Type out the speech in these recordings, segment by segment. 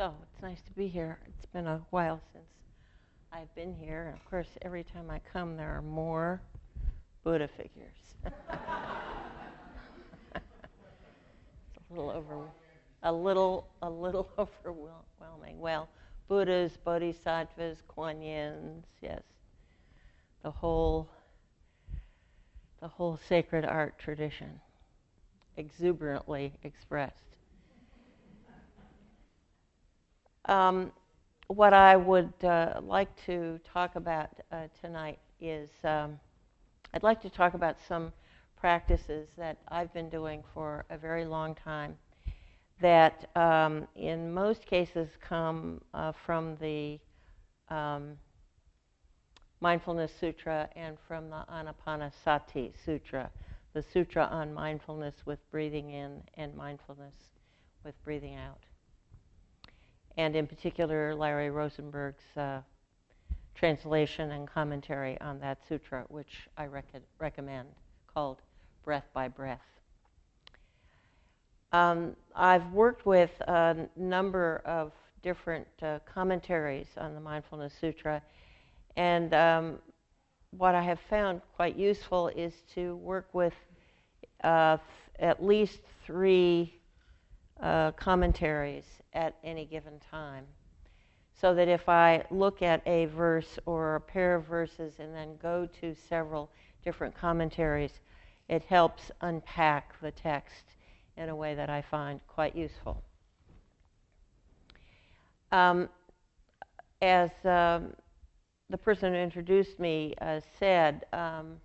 So it's nice to be here. It's been a while since I've been here. And of course, every time I come, there are more Buddha figures. it's a little over, a little, a little overwhelming. Well, Buddhas, Bodhisattvas, Kuan Yins, yes, the whole, the whole sacred art tradition, exuberantly expressed. Um, what I would uh, like to talk about uh, tonight is um, I'd like to talk about some practices that I've been doing for a very long time that um, in most cases come uh, from the um, Mindfulness Sutra and from the Anapanasati Sutra, the Sutra on mindfulness with breathing in and mindfulness with breathing out and in particular Larry Rosenberg's uh, translation and commentary on that sutra, which I rec- recommend, called Breath by Breath. Um, I've worked with a number of different uh, commentaries on the Mindfulness Sutra, and um, what I have found quite useful is to work with uh, at least three uh, commentaries at any given time. So that if I look at a verse or a pair of verses and then go to several different commentaries, it helps unpack the text in a way that I find quite useful. Um, as um, the person who introduced me uh, said, um,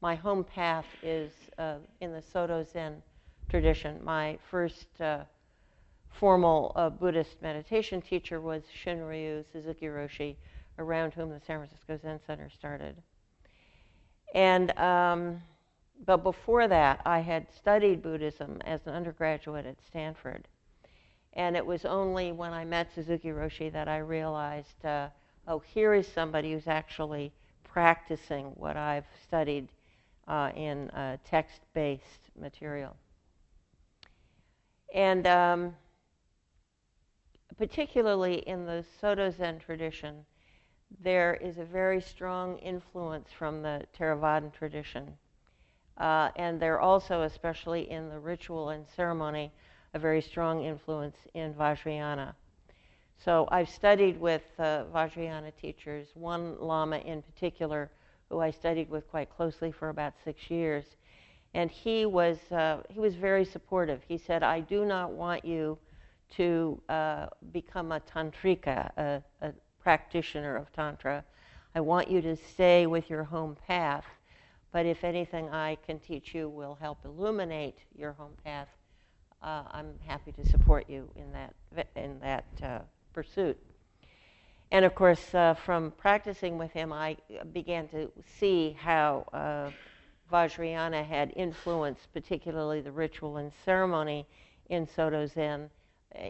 my home path is uh, in the Soto Zen tradition. My first uh, formal uh, Buddhist meditation teacher was Shunryu Suzuki Roshi, around whom the San Francisco Zen Center started. And um, but before that, I had studied Buddhism as an undergraduate at Stanford, and it was only when I met Suzuki Roshi that I realized, uh, oh, here is somebody who's actually practicing what I've studied uh, in uh, text-based material. And um, particularly in the Soto Zen tradition, there is a very strong influence from the Theravadan tradition. Uh, and there also, especially in the ritual and ceremony, a very strong influence in Vajrayana. So I've studied with uh, Vajrayana teachers, one Lama in particular, who I studied with quite closely for about six years. And he was, uh, he was very supportive. He said, I do not want you to uh, become a tantrika, a, a, practitioner of tantra. I want you to stay with your home path, but if anything I can teach you will help illuminate your home path, uh, I'm happy to support you in that in that uh, pursuit. And of course, uh, from practicing with him, I began to see how uh, Vajrayana had influenced, particularly the ritual and ceremony in Soto Zen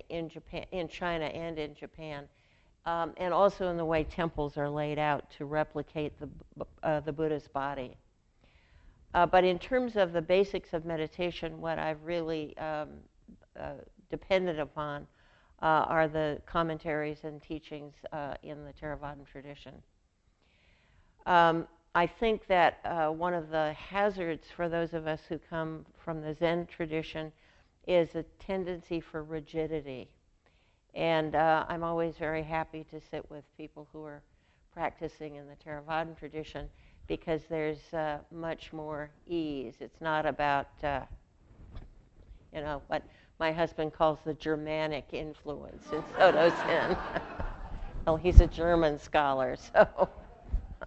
in Japan, in China, and in Japan, um, and also in the way temples are laid out to replicate the uh, the Buddha's body. Uh, but in terms of the basics of meditation, what I've really um, uh, depended upon uh, are the commentaries and teachings uh, in the Theravadan tradition. Um, I think that uh, one of the hazards for those of us who come from the Zen tradition is a tendency for rigidity. And uh, I'm always very happy to sit with people who are practicing in the Theravadan tradition because there's uh, much more ease. It's not about, uh, you know, what my husband calls the Germanic influence in Soto Zen. well, he's a German scholar, so.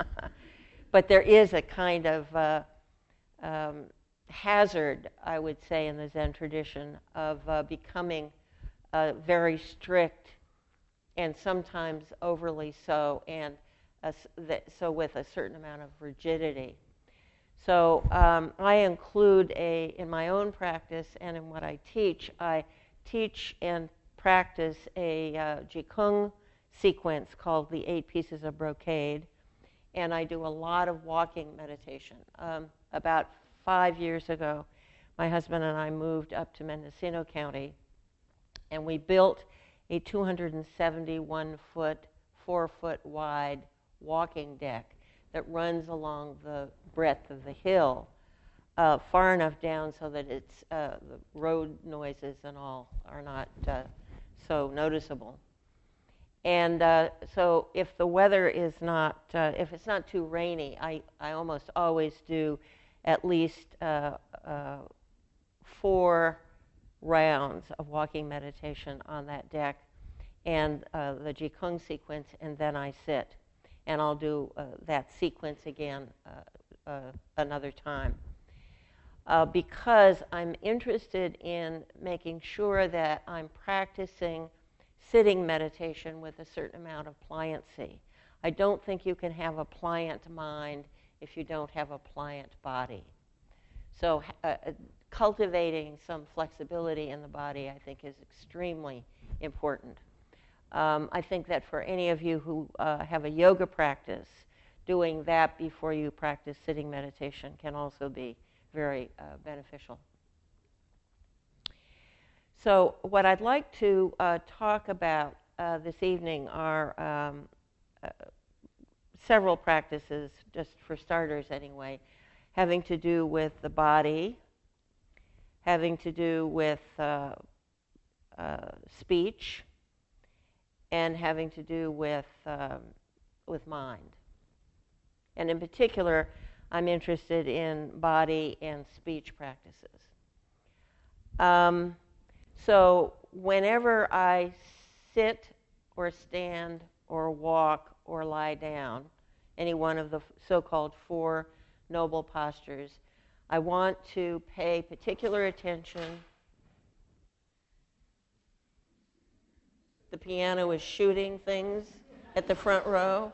but there is a kind of uh, um, hazard, I would say, in the Zen tradition of uh, becoming uh, very strict and sometimes overly so, and so with a certain amount of rigidity. So um, I include a in my own practice and in what I teach. I teach and practice a uh, Qigong sequence called the Eight Pieces of Brocade, and I do a lot of walking meditation. Um, about five years ago, my husband and I moved up to Mendocino County, and we built a 271 foot, four foot wide walking deck that runs along the breadth of the hill, uh, far enough down so that it's uh, the road noises and all are not uh, so noticeable. And uh, so, if the weather is not, uh, if it's not too rainy, I, I almost always do at least uh, four rounds of walking meditation on that deck and the Qigong sequence, and then I sit and I'll do uh, that sequence again uh, uh, another time. Uh, because I'm interested in making sure that I'm practicing sitting meditation with a certain amount of pliancy. I don't think you can have a pliant mind if you don't have a pliant body. So, uh, uh, cultivating some flexibility in the body, I think, is extremely important. Um, I think that for any of you who uh, have a yoga practice, doing that before you practice sitting meditation can also be very uh, beneficial. So, what I'd like to uh, talk about uh, this evening are um, uh, several practices, just for starters anyway, having to do with the body, having to do with uh, speech and having to do with, um, with mind. And in particular, I'm interested in body and speech practices. Um, so, whenever I sit or stand or walk or lie down, any one of the so called four noble postures, I want to pay particular attention the piano is shooting things at the front row.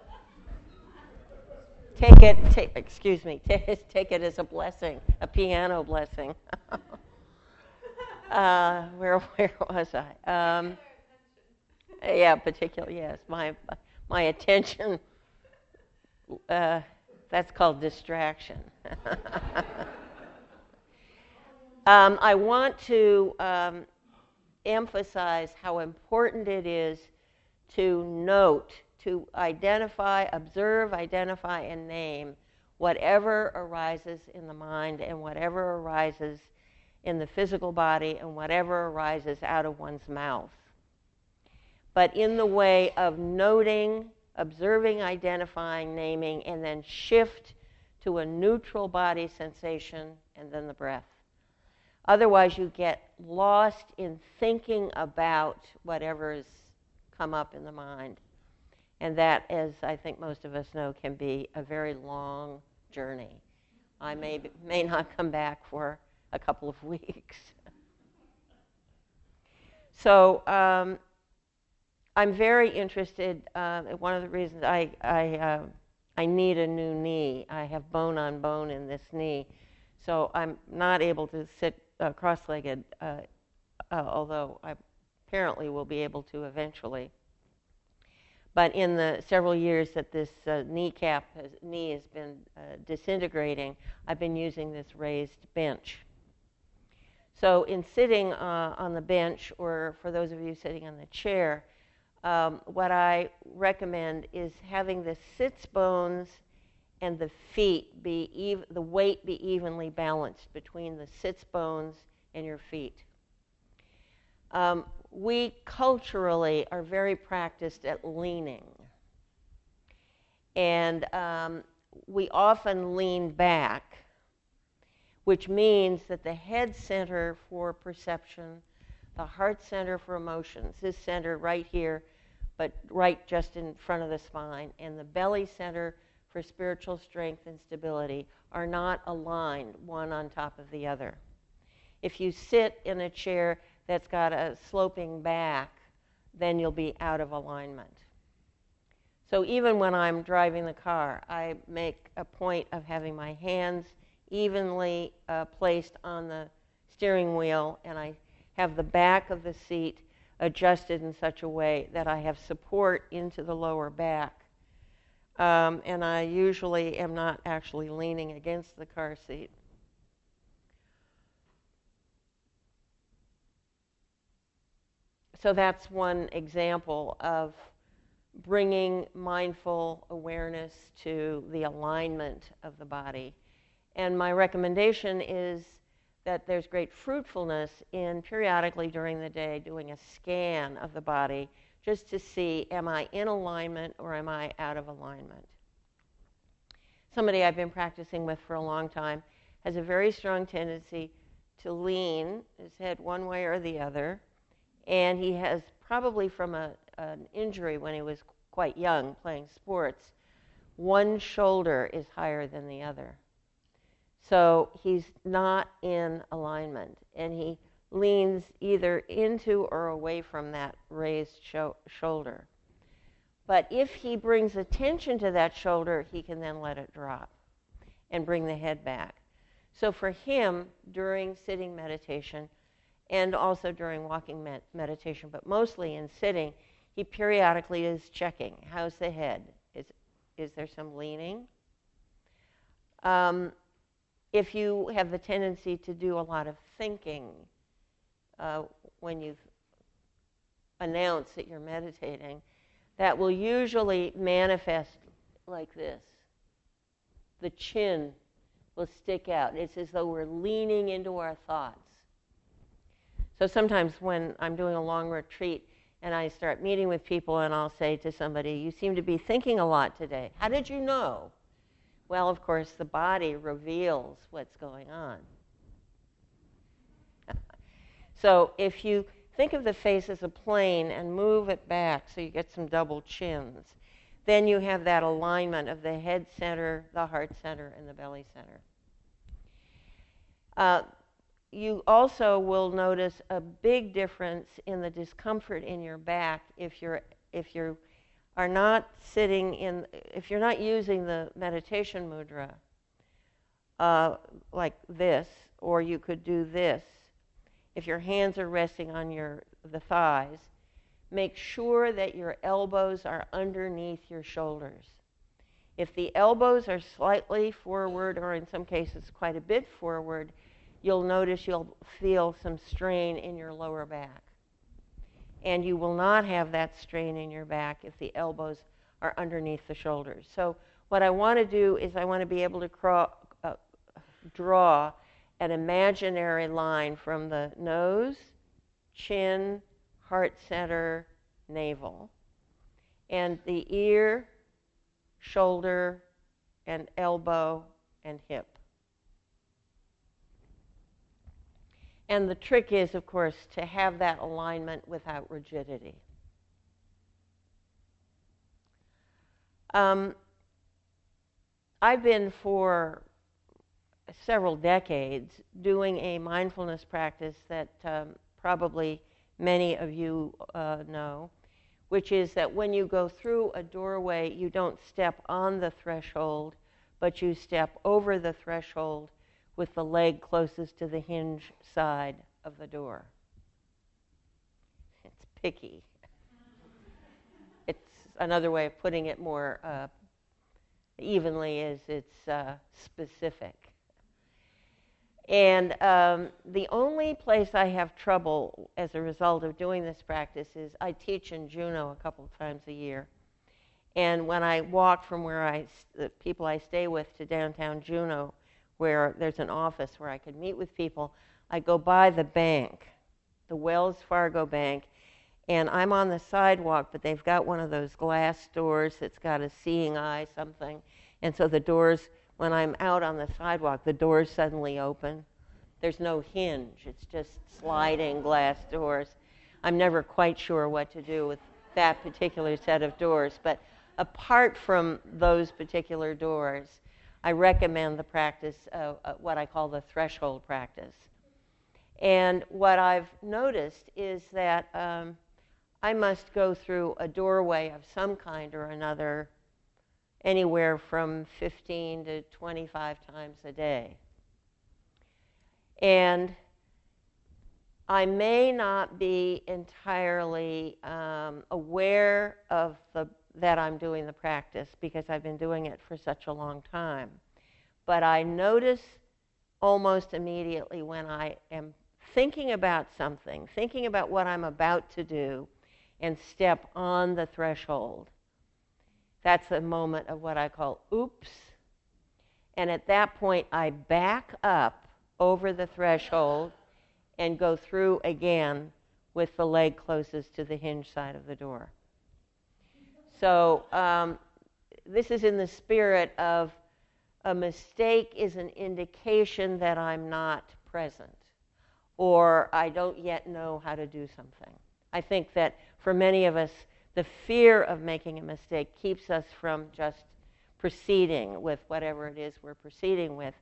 Take it, take, excuse me, take, take it as a blessing, a piano blessing. uh, where, where was I? Um, yeah, particular, yes. My, my attention, uh, that's called distraction. um, I want to um, emphasize how important it is to note, to identify, observe, identify, and name whatever arises in the mind and whatever arises in the physical body and whatever arises out of one's mouth. But in the way of noting, observing, identifying, naming, and then shift to a neutral body sensation and then the breath. Otherwise, you get lost in thinking about whatever has come up in the mind. And that, as I think most of us know, can be a very long journey. I may, may not come back for a couple of weeks. so, um, I'm very interested. Uh, one of the reasons I, I, uh, I need a new knee, I have bone on bone in this knee. So, I'm not able to sit uh, cross-legged, uh, uh, although I apparently will be able to eventually. But in the several years that this uh, kneecap has, knee has been disintegrating, I've been using this raised bench. So in sitting on the bench, or for those of you sitting on the chair, um, what I recommend is having the sits bones and the feet be ev- the weight be evenly balanced between the sits bones and your feet. Um, we culturally are very practiced at leaning. And um, we often lean back, which means that the head center for perception, the heart center for emotions, is centered right here, but right just in front of the spine, and the belly center for spiritual strength and stability are not aligned one on top of the other. If you sit in a chair that's got a sloping back, then you'll be out of alignment. So even when I'm driving the car, I make a point of having my hands evenly uh, placed on the steering wheel, and I have the back of the seat adjusted in such a way that I have support into the lower back um, and I usually am not actually leaning against the car seat. so that's one example of bringing mindful awareness to the alignment of the body. And my recommendation is that there's great fruitfulness in periodically during the day doing a scan of the body just to see am I in alignment or am I out of alignment. Somebody I've been practicing with for a long time has a very strong tendency to lean his head one way or the other, and he has probably from a, an injury when he was quite young playing sports, one shoulder is higher than the other. So he's not in alignment, and he leans either into or away from that raised sho- shoulder. But if he brings attention to that shoulder, he can then let it drop and bring the head back. So for him, during sitting meditation, and also during walking med- meditation, but mostly in sitting, he periodically is checking how's the head? Is, is there some leaning? Um, if you have the tendency to do a lot of thinking uh, when you announce that you're meditating, that will usually manifest like this. The chin will stick out. It's as though we're leaning into our thoughts. So sometimes when I'm doing a long retreat and I start meeting with people, and I'll say to somebody, You seem to be thinking a lot today. How did you know? Well, of course, the body reveals what's going on. so if you think of the face as a plane and move it back so you get some double chins, then you have that alignment of the head center, the heart center, and the belly center. Uh, you also will notice a big difference in the discomfort in your back if you're if you are not sitting in if you're not using the meditation mudra uh, like this or you could do this if your hands are resting on your the thighs make sure that your elbows are underneath your shoulders if the elbows are slightly forward or in some cases quite a bit forward you'll notice you'll feel some strain in your lower back. And you will not have that strain in your back if the elbows are underneath the shoulders. So, what I want to do is I want to be able to craw, uh, draw an imaginary line from the nose, chin, heart center, navel, and the ear, shoulder, and elbow and hip. And the trick is, of course, to have that alignment without rigidity. Um, I've been for several decades doing a mindfulness practice that um, probably many of you uh, know, which is that when you go through a doorway, you don't step on the threshold, but you step over the threshold with the leg closest to the hinge side of the door. It's picky. It's another way of putting it more uh, evenly is it's uh, specific. And um, the only place I have trouble as a result of doing this practice is I teach in Juneau a couple of times a year. And when I walk from where I, the people I stay with to downtown Juneau, where there's an office where I could meet with people. I go by the bank, the Wells Fargo Bank, and I'm on the sidewalk, but they've got one of those glass doors that's got a seeing eye something. And so the doors, when I'm out on the sidewalk, the doors suddenly open. There's no hinge, it's just sliding glass doors. I'm never quite sure what to do with that particular set of doors, but apart from those particular doors, I recommend the practice, uh, what I call the threshold practice. And what I've noticed is that um, I must go through a doorway of some kind or another anywhere from 15 to 25 times a day. And I may not be entirely um, aware of the that I'm doing the practice because I've been doing it for such a long time. But I notice almost immediately when I am thinking about something, thinking about what I'm about to do, and step on the threshold. That's a moment of what I call oops. And at that point, I back up over the threshold and go through again with the leg closest to the hinge side of the door. So, um, this is in the spirit of a mistake is an indication that I'm not present or I don't yet know how to do something. I think that for many of us, the fear of making a mistake keeps us from just proceeding with whatever it is we're proceeding with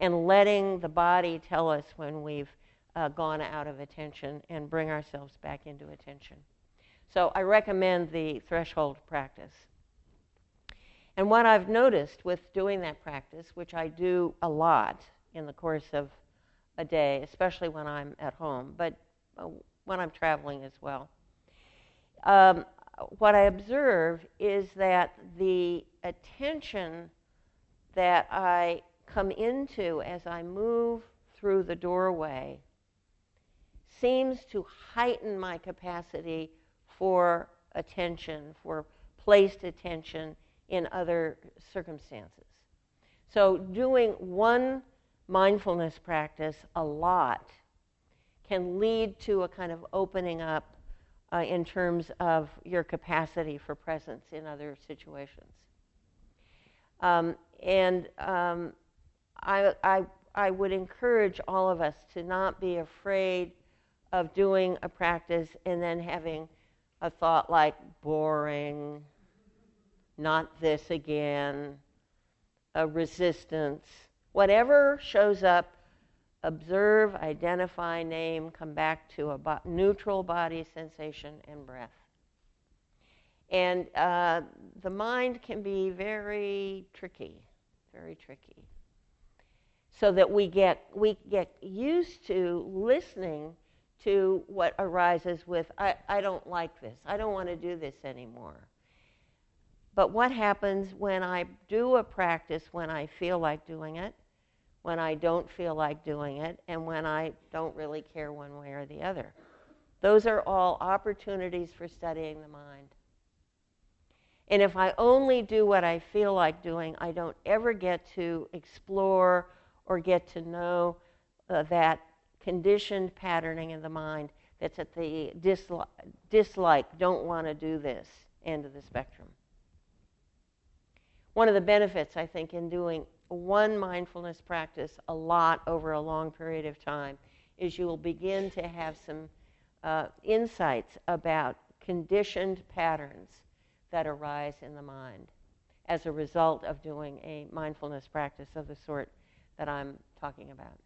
and letting the body tell us when we've uh, gone out of attention and bring ourselves back into attention. So I recommend the threshold practice. And what I've noticed with doing that practice, which I do a lot in the course of a day, especially when I'm at home, but uh, when I'm traveling as well, um, what I observe is that the attention that I come into as I move through the doorway seems to heighten my capacity for attention, for placed attention in other circumstances. So, doing one mindfulness practice a lot can lead to a kind of opening up uh, in terms of your capacity for presence in other situations. Um, and um, I, I, I would encourage all of us to not be afraid of doing a practice and then having a thought like boring, not this again, a resistance. Whatever shows up, observe, identify, name, come back to a bo- neutral body sensation and breath. And uh, the mind can be very tricky, very tricky. So that we get, we get used to listening to what arises with, I, I don't like this, I don't want to do this anymore. But what happens when I do a practice when I feel like doing it, when I don't feel like doing it, and when I don't really care one way or the other? Those are all opportunities for studying the mind. And if I only do what I feel like doing, I don't ever get to explore or get to know uh, that conditioned patterning in the mind that's at the dislike, dislike don't want to do this end of the spectrum one of the benefits, I think, in doing one mindfulness practice a lot over a long period of time is you will begin to have some uh, insights about conditioned patterns that arise in the mind as a result of doing a mindfulness practice of the sort that I'm talking about.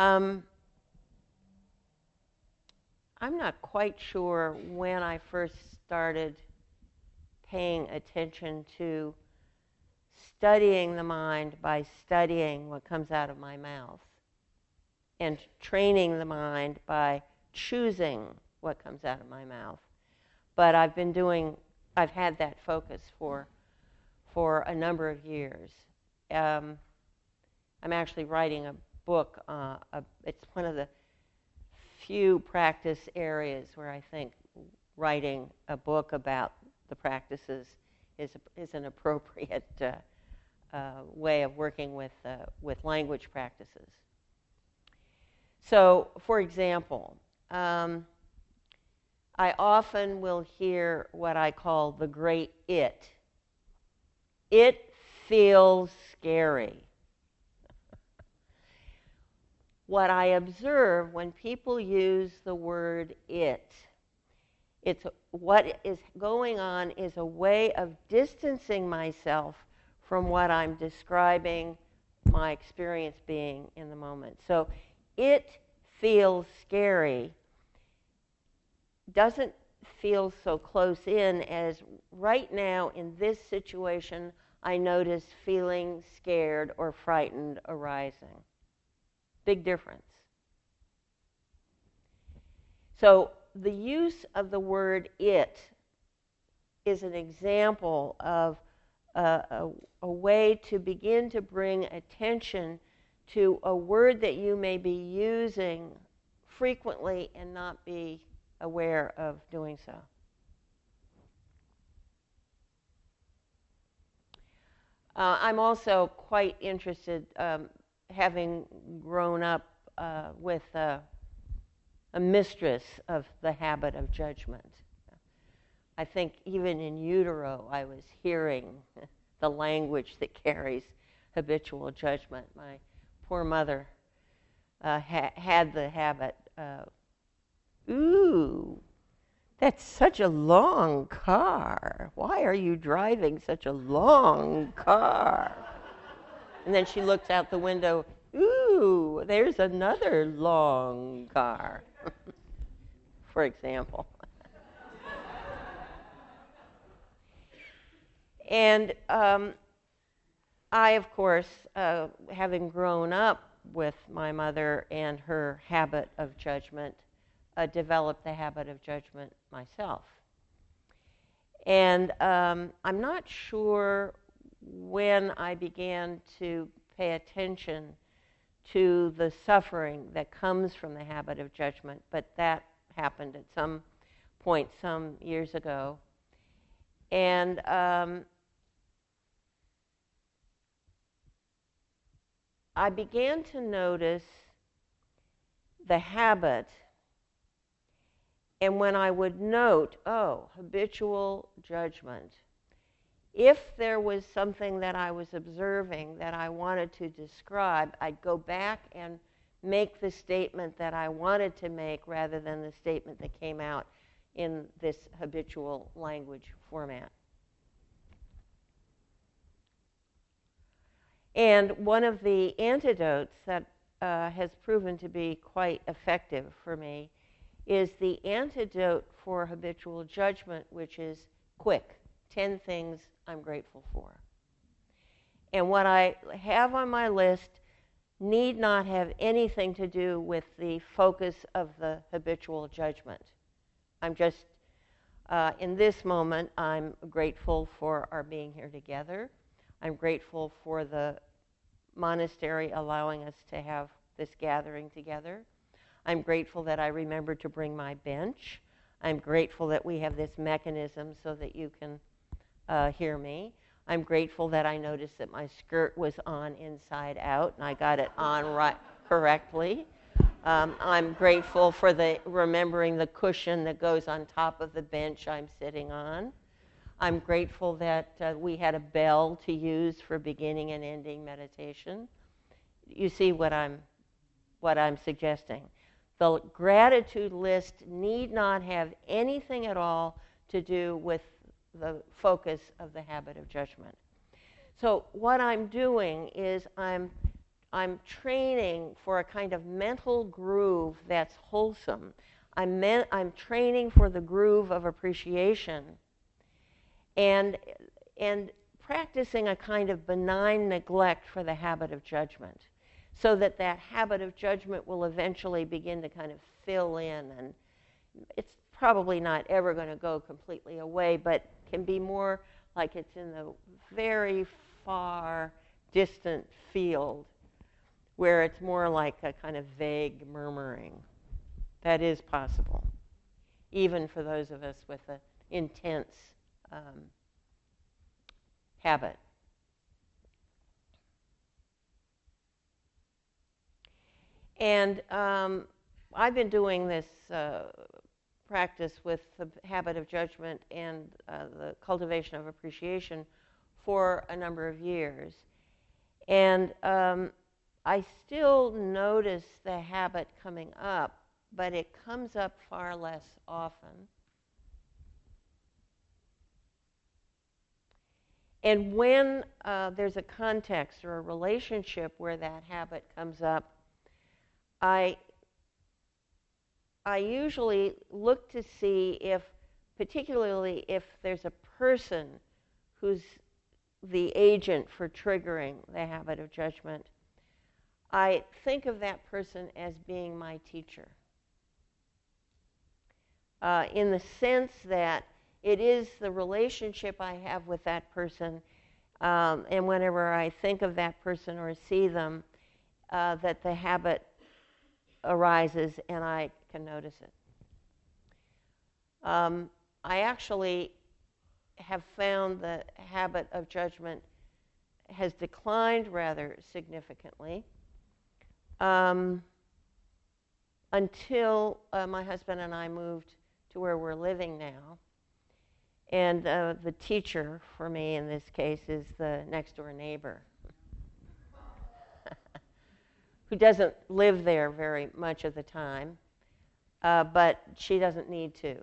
Um, I'm not quite sure when I first started paying attention to studying the mind by studying what comes out of my mouth and training the mind by choosing what comes out of my mouth. But I've been doing, I've had that focus for, for a number of years. Um, I'm actually writing a book. Uh, a, it's one of the few practice areas where I think writing a book about the practices is, is an appropriate uh, uh, way of working with, uh, with language practices. So, for example, um, I often will hear what I call the great it. It feels scary what I observe when people use the word it, it's what is going on is a way of distancing myself from what I'm describing my experience being in the moment. So it feels scary doesn't feel so close in as right now in this situation I notice feeling scared or frightened arising. Big difference. So the use of the word it is an example of a, a, a way to begin to bring attention to a word that you may be using frequently and not be aware of doing so. Uh, I'm also quite interested, um, having grown up uh, with a mistress of the habit of judgment. I think even in utero, I was hearing the language that carries habitual judgment. My poor mother uh, ha- had the habit. Uh, Ooh, that's such a long car. Why are you driving such a long car? And then she looks out the window. Ooh, there's another long car, for example. and um, I, of course, uh, having grown up with my mother and her habit of judgment, uh, developed the habit of judgment myself. And um, I'm not sure when I began to pay attention to the suffering that comes from the habit of judgment, but that happened at some point some years ago. And um, I began to notice the habit and when I would note, oh, habitual judgment, if there was something that I was observing that I wanted to describe, I'd go back and make the statement that I wanted to make rather than the statement that came out in this habitual language format. And one of the antidotes that uh, has proven to be quite effective for me is the antidote for habitual judgment, which is quick 10 things I'm grateful for. And what I have on my list need not have anything to do with the focus of the habitual judgment. I'm just, uh, in this moment, I'm grateful for our being here together. I'm grateful for the monastery allowing us to have this gathering together. I'm grateful that I remembered to bring my bench. I'm grateful that we have this mechanism so that you can uh, hear me. I'm grateful that I noticed that my skirt was on inside out and I got it on right correctly. Um, I'm grateful for the remembering the cushion that goes on top of the bench I'm sitting on. I'm grateful that uh, we had a bell to use for beginning and ending meditation. You see what I'm what I'm suggesting. The gratitude list need not have anything at all to do with the focus of the habit of judgment. So, what I'm doing is I'm, I'm training for a kind of mental groove that's wholesome. I'm, I'm training for the groove of appreciation and, and practicing a kind of benign neglect for the habit of judgment so that that habit of judgment will eventually begin to kind of fill in and it's probably not ever going to go completely away but can be more like it's in the very far distant field where it's more like a kind of vague murmuring that is possible even for those of us with an intense um, habit. And um, I've been doing this uh, practice with the habit of judgment and uh, the cultivation of appreciation for a number of years. And um, I still notice the habit coming up, but it comes up far less often. And when uh, there's a context or a relationship where that habit comes up, I I usually look to see if, particularly if there's a person who's the agent for triggering the habit of judgment, I think of that person as being my teacher. Uh, in the sense that it is the relationship I have with that person Um, and whenever I think of that person or see them, uh, that the habit arises and I can notice it. Um, I actually have found the habit of judgment has declined rather significantly um, until uh, my husband and I moved to where we're living now. And uh, the teacher for me in this case is the next door neighbor who doesn't live there very much of the time, uh, but she doesn't need to.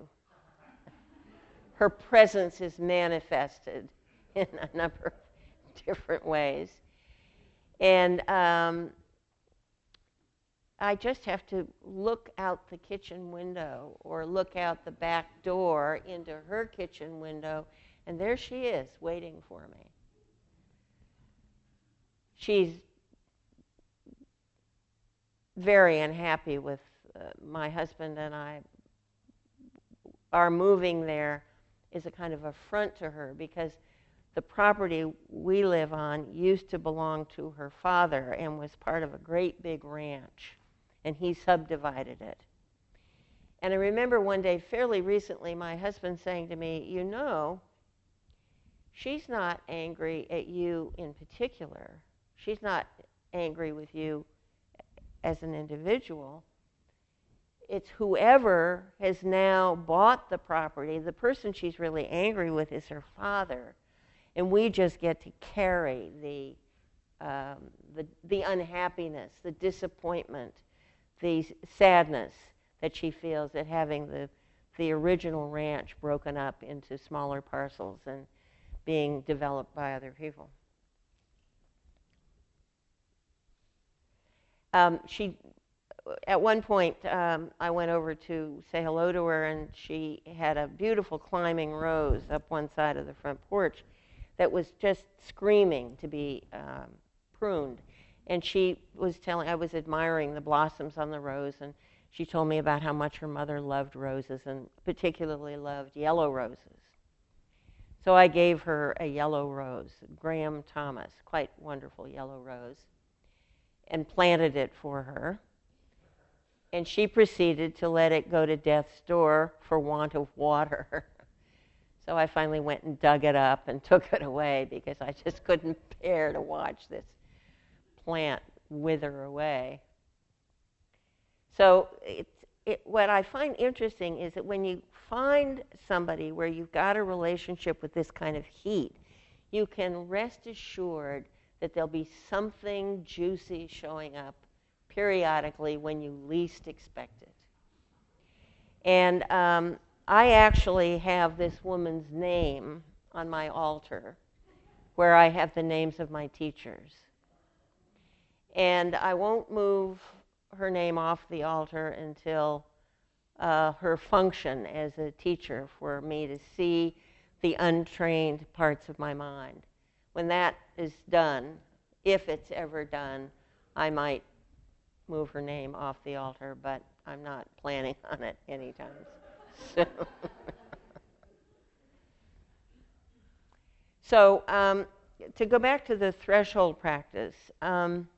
Her presence is manifested in a number of different ways. And um, I just have to look out the kitchen window or look out the back door into her kitchen window, and there she is waiting for me. She's very unhappy with uh, my husband and I. Our moving there is a kind of affront to her because the property we live on used to belong to her father and was part of a great big ranch and he subdivided it. And I remember one day, fairly recently, my husband saying to me, You know, she's not angry at you in particular. She's not angry with you as an individual. It's whoever has now bought the property. The person she's really angry with is her father. And we just get to carry the, um, the, the unhappiness, the disappointment, the sadness that she feels at having the, the original ranch broken up into smaller parcels and being developed by other people. Um, she, at one point, um, I went over to say hello to her, and she had a beautiful climbing rose up one side of the front porch that was just screaming to be um, pruned and she was telling, I was admiring the blossoms on the rose, and she told me about how much her mother loved roses and particularly loved yellow roses. So I gave her a yellow rose, Graham Thomas, quite wonderful yellow rose, and planted it for her. And she proceeded to let it go to death's door for want of water. so I finally went and dug it up and took it away because I just couldn't bear to watch this plant wither away. So it's, it, what I find interesting is that when you find somebody where you've got a relationship with this kind of heat, you can rest assured that there'll be something juicy showing up periodically when you least expect it. And um, I actually have this woman's name on my altar where I have the names of my teachers. And I won't move her name off the altar until uh, her function as a teacher for me to see the untrained parts of my mind. When that is done, if it's ever done, I might move her name off the altar, but I'm not planning on it anytime soon. so, um, to go back to the threshold practice, um,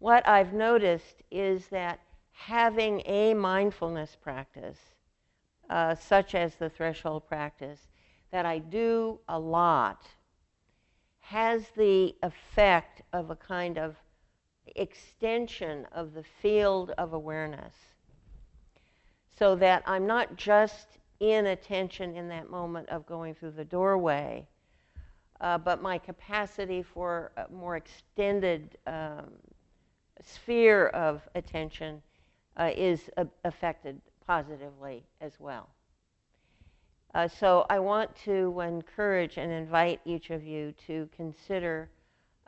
what I've noticed is that having a mindfulness practice, uh, such as the threshold practice, that I do a lot, has the effect of a kind of extension of the field of awareness. So that I'm not just in attention in that moment of going through the doorway, uh, but my capacity for a more extended um, sphere of attention uh, is uh, affected positively as well. Uh, so I want to encourage and invite each of you to consider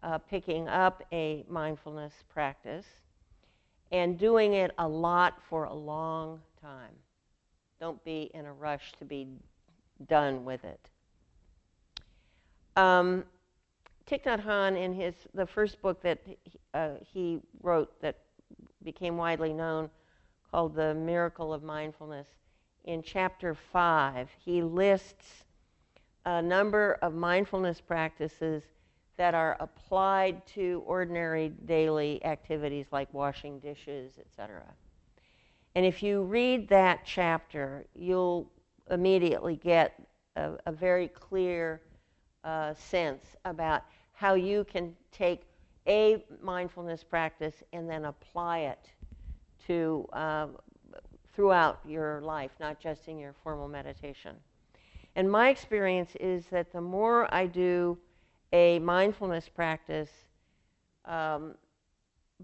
uh, picking up a mindfulness practice and doing it a lot for a long time. Don't be in a rush to be done with it. Um, Thich Nhat Hanh, in his the first book that uh, he wrote that became widely known, called "The Miracle of Mindfulness," in chapter five, he lists a number of mindfulness practices that are applied to ordinary daily activities like washing dishes, etc. And if you read that chapter, you'll immediately get a, a very clear uh, sense about how you can take a mindfulness practice and then apply it to um, throughout your life, not just in your formal meditation. And my experience is that the more I do a mindfulness practice, um,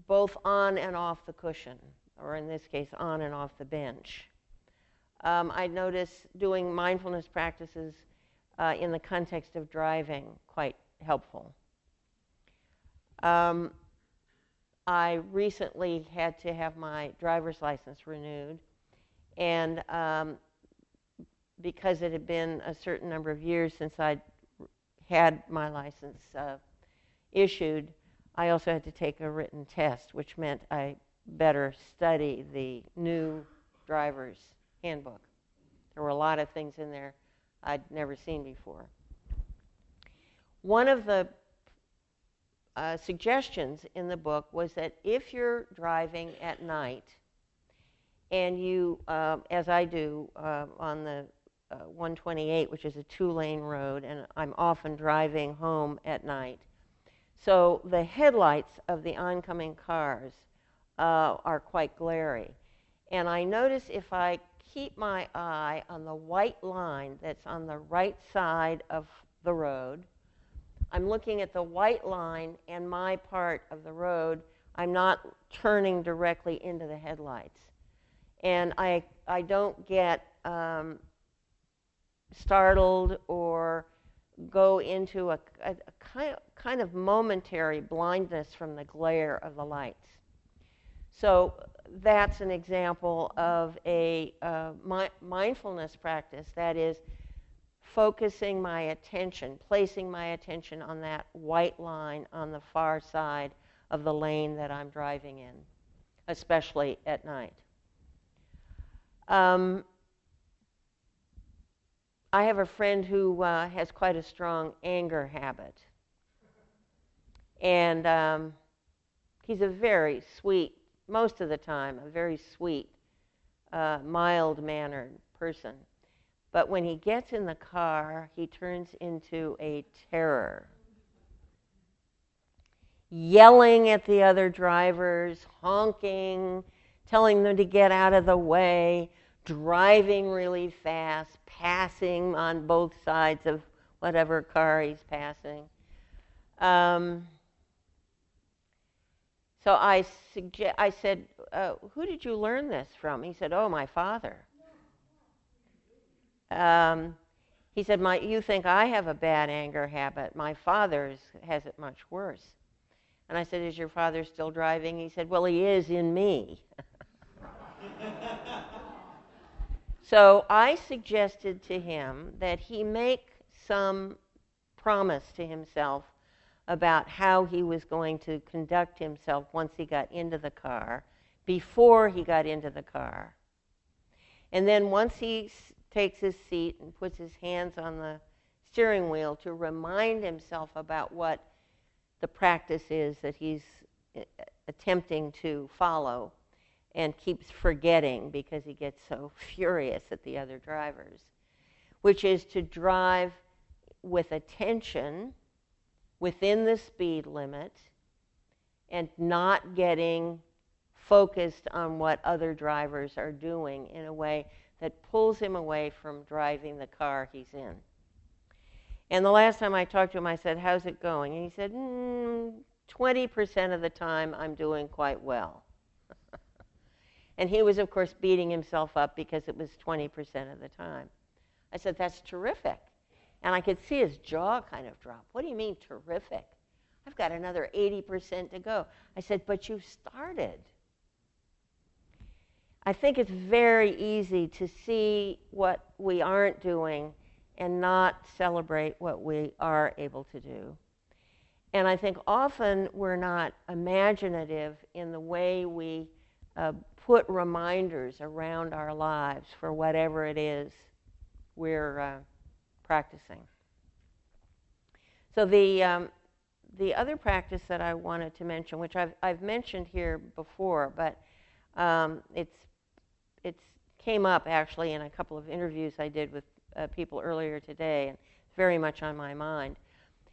both on and off the cushion, or in this case, on and off the bench, um, I notice doing mindfulness practices uh, in the context of driving quite helpful. Um, I recently had to have my driver's license renewed, and um, because it had been a certain number of years since I'd had my license uh, issued, I also had to take a written test, which meant I better study the new driver's handbook. There were a lot of things in there I'd never seen before. One of the uh, suggestions in the book was that if you're driving at night and you, uh, as I do uh, on the uh, 128, which is a two lane road, and I'm often driving home at night. So the headlights of the oncoming cars uh, are quite glary. And I notice if I keep my eye on the white line that's on the right side of the road, I'm looking at the white line and my part of the road. I'm not turning directly into the headlights. And I, I don't get um, startled or go into a, a, a kind, of, kind of momentary blindness from the glare of the lights. So that's an example of a uh, mi- mindfulness practice that is focusing my attention, placing my attention on that white line on the far side of the lane that I'm driving in, especially at night. Um, I have a friend who uh, has quite a strong anger habit. And um, he's a very sweet, most of the time, a very sweet, uh, mild mannered person. But when he gets in the car, he turns into a terror. Yelling at the other drivers, honking, telling them to get out of the way, driving really fast, passing on both sides of whatever car he's passing. Um, so I, suge- I said, uh, Who did you learn this from? He said, Oh, my father. Um, he said, my, You think I have a bad anger habit. My father has it much worse. And I said, Is your father still driving? He said, Well, he is in me. So I suggested to him that he make some promise to himself about how he was going to conduct himself once he got into the car, before he got into the car. And then once he s- takes his seat and puts his hands on the steering wheel to remind himself about what the practice is that he's uh, attempting to follow and keeps forgetting because he gets so furious at the other drivers, which is to drive with attention within the speed limit and not getting focused on what other drivers are doing in a way that pulls him away from driving the car he's in. And the last time I talked to him, I said, How's it going? And he said, mm, 20% of the time I'm doing quite well. And he was, of course, beating himself up because it was 20% of the time. I said, That's terrific. And I could see his jaw kind of drop. What do you mean, terrific? I've got another 80% to go. I said, But you've started. I think it's very easy to see what we aren't doing and not celebrate what we are able to do. And I think often we're not imaginative in the way we uh, put reminders around our lives for whatever it is we're uh, practicing. So the um, the other practice that I wanted to mention, which I've I've mentioned here before, but um, it's it's came up actually in a couple of interviews I did with uh, people earlier today, and it's very much on my mind.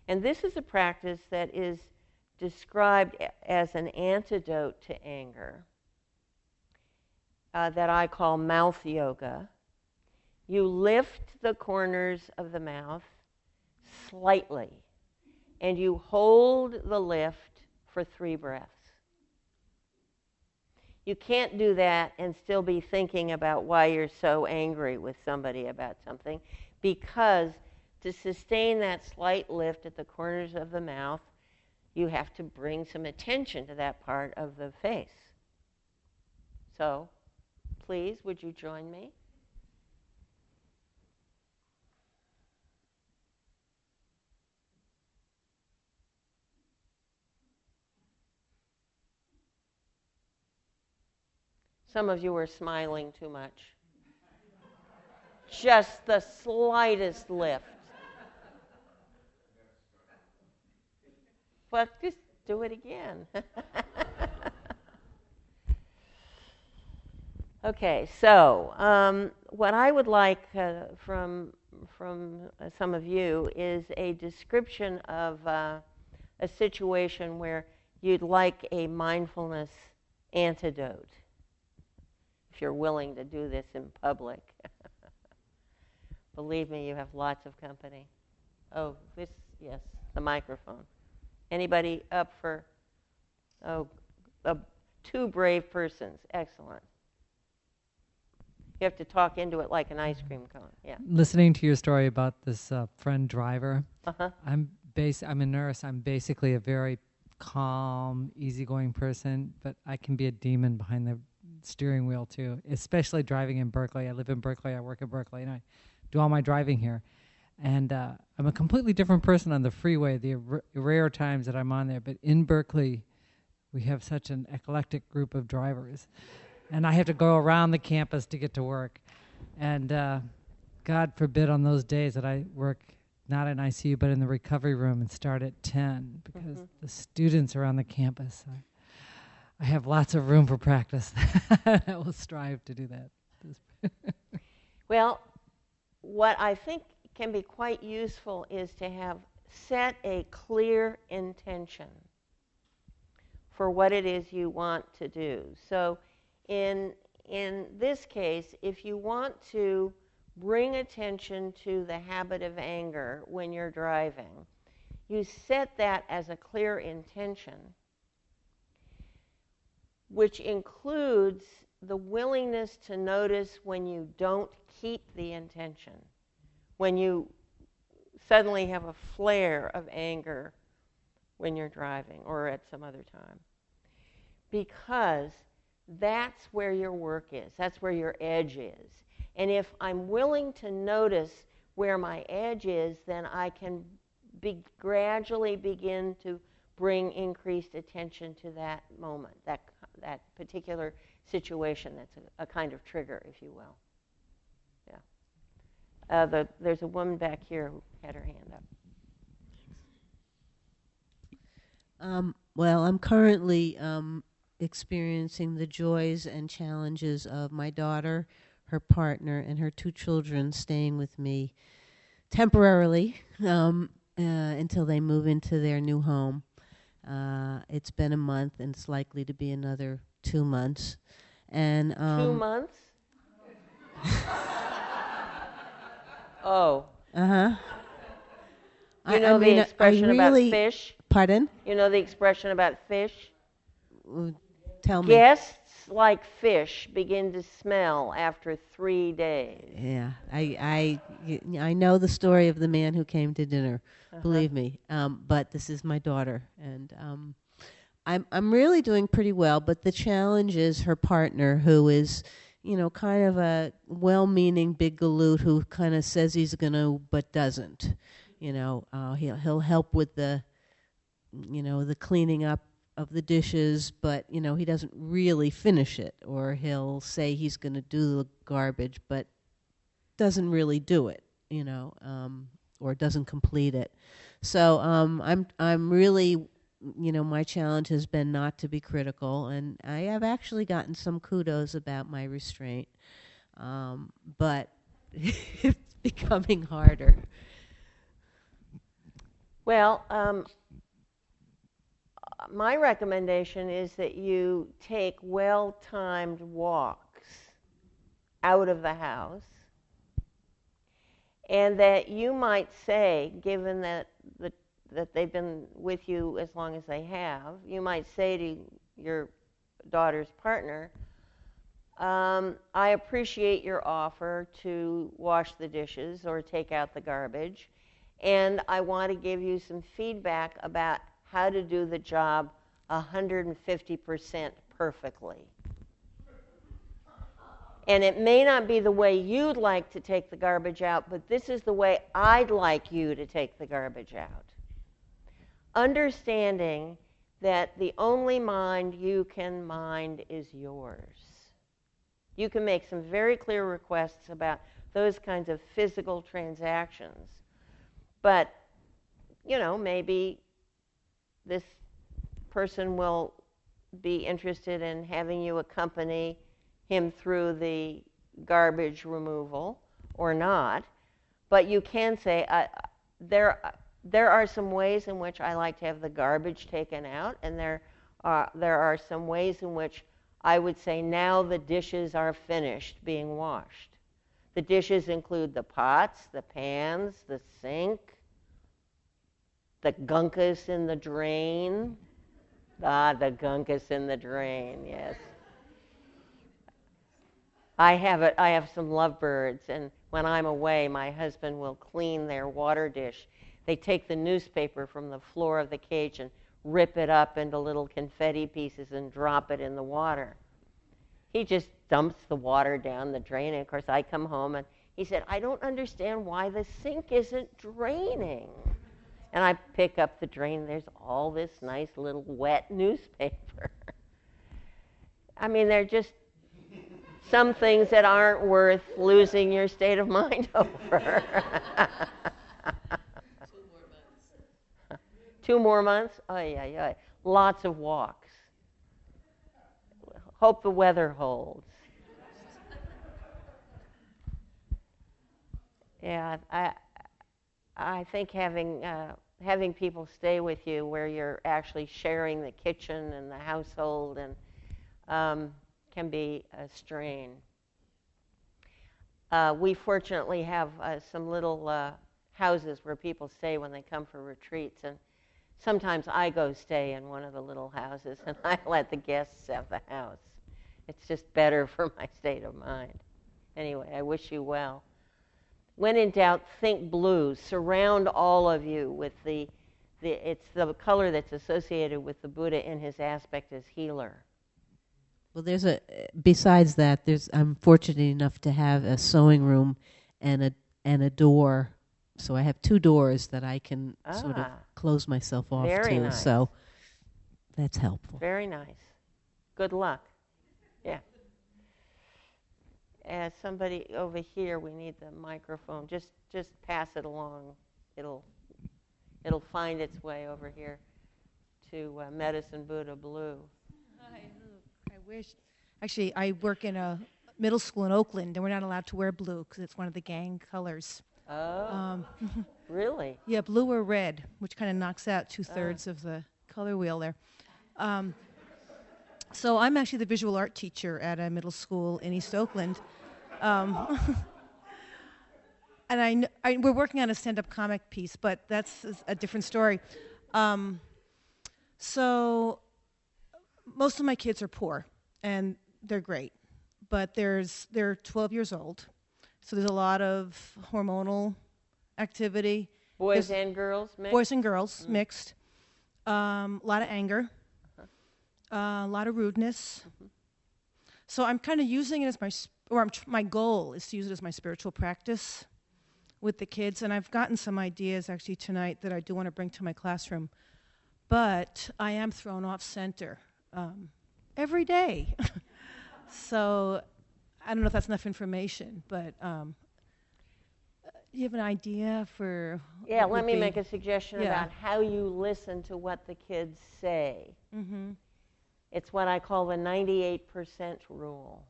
And this is a practice that is described as an antidote to anger uh, that I call mouth yoga. You lift the corners of the mouth slightly, and you hold the lift for three breaths. You can't do that and still be thinking about why you're so angry with somebody about something because to sustain that slight lift at the corners of the mouth, you have to bring some attention to that part of the face. So, please, would you join me? Some of you are smiling too much. Just the slightest lift. But just do it again. okay, so um, what I would like uh, from from uh, some of you is a description of uh, a situation where you'd like a mindfulness antidote if you're willing to do this in public. Believe me, you have lots of company. Oh, this, yes, the microphone. Anybody up for, oh, two brave persons. Excellent. You have to talk into it like an ice cream cone. Yeah. Listening to your story about this uh, friend driver, uh-huh. I'm base. I'm a nurse. I'm basically a very calm, easygoing person, but I can be a demon behind the steering wheel too, especially driving in Berkeley. I live in Berkeley. I work in Berkeley, and I do all my driving here. And uh, I'm a completely different person on the freeway. The r- rare times that I'm on there, but in Berkeley, we have such an eclectic group of drivers, and I have to go around the campus to get to work. And uh, God forbid on those days that I work not in ICU but in the recovery room and start at 10 because mm-hmm. the students are on the campus. I, I have lots of room for practice. I will strive to do that. well, what I think can be quite useful is to have set a clear intention for what it is you want to do. So, in in this case, if you want to bring attention to the habit of anger when you're driving, you set that as a clear intention which includes the willingness to notice when you don't keep the intention, when you suddenly have a flare of anger when you're driving or at some other time. Because that's where your work is, that's where your edge is. And if I'm willing to notice where my edge is, then I can be, gradually begin to bring increased attention to that moment, that, that particular situation that's a, a kind of trigger, if you will. Yeah. Uh, the, there's a woman back here who had her hand up. Um, well, I'm currently um, experiencing the joys and challenges of my daughter, her partner, and her two children staying with me temporarily um, uh, until they move into their new home. Uh, it's been a month, and it's likely to be another two months. And um, two months. oh. Uh huh. You know I, I the mean, expression really, about fish. Pardon? You know the expression about fish. Tell me. Guests like fish begin to smell after three days. Yeah, I I I know the story of the man who came to dinner. Uh-huh. Believe me. Um, but this is my daughter, and um, I'm I'm really doing pretty well. But the challenge is her partner, who is, you know, kind of a well-meaning big galoot who kind of says he's gonna but doesn't. You know, uh, he'll he'll help with the, you know, the cleaning up of the dishes, but you know he doesn't really finish it, or he'll say he's going to do the garbage, but doesn't really do it, you know, um, or doesn't complete it. So um, I'm I'm really, you know, my challenge has been not to be critical, and I have actually gotten some kudos about my restraint, um, but it's becoming harder. Well, um, my recommendation is that you take well timed walks out of the house, and that you might say, given that, the, that they've been with you as long as they have, you might say to your daughter's partner, um, I appreciate your offer to wash the dishes or take out the garbage, and I want to give you some feedback about how to do the job 150% perfectly. And it may not be the way you'd like to take the garbage out, but this is the way I'd like you to take the garbage out. Understanding that the only mind you can mind is yours. You can make some very clear requests about those kinds of physical transactions. But, you know, maybe this person will be interested in having you accompany him through the garbage removal or not. But you can say, uh, there, there are some ways in which I like to have the garbage taken out, and there are, there are some ways in which I would say now the dishes are finished being washed. The dishes include the pots, the pans, the sink, the gunkus in the drain. Ah, the gunkus in the drain, yes. I have it. I have some lovebirds, and when I'm away, my husband will clean their water dish. They take the newspaper from the floor of the cage and rip it up into little confetti pieces and drop it in the water. He just dumps the water down the drain. And of course, I come home and he said, I don't understand why the sink isn't draining. And I pick up the drain. There's all this nice little wet newspaper. I mean, they're just some things that aren't worth losing your state of mind over. Two more months? Two more months. Oh, yeah, yeah. Lots of walks. Hope the weather holds. Yeah, I, I think having uh, having people stay with you where you're actually sharing the kitchen and the household and um, can be a strain. Uh, we fortunately have uh, some little uh, houses where people stay when they come for retreats, and sometimes I go stay in one of the little houses and I let the guests have the house. It's just better for my state of mind. Anyway, I wish you well. When in doubt, think blue. Surround all of you with the, the it's the color that's associated with the Buddha in his aspect as healer. Well, there's a besides that, there's I'm fortunate enough to have a sewing room and a and a door. So I have two doors that I can ah, sort of ah. close myself off to. Nice. So that's helpful. Very nice. Good luck. As somebody over here, we need the microphone. Just just pass it along. It'll it'll find its way over here to uh, Medicine Buddha Blue. Hi, I wish. Actually, I work in a middle school in Oakland, and we're not allowed to wear blue because it's one of the gang colors. Oh. Um, really? Yeah, blue or red, which kind of knocks out two thirds oh. of the color wheel there. Um, so I'm actually the visual art teacher at a middle school in East Oakland. Um, and I, I, we're working on a stand-up comic piece, but that's a different story. Um, so most of my kids are poor, and they're great, but there's they're 12 years old, so there's a lot of hormonal activity. Boys there's and girls mixed. Boys and girls mm-hmm. mixed. Um, a lot of anger uh, a lot of rudeness. Mm-hmm. So I'm kind of using it as my, or tr- my goal is to use it as my spiritual practice with the kids. And I've gotten some ideas actually tonight that I do want to bring to my classroom. But I am thrown off center um, every day. so I don't know if that's enough information, but um, Do you have an idea for? Yeah, let me make a suggestion Yeah. about how you listen to what the kids say. Mm-hmm. It's what I call the 98% rule.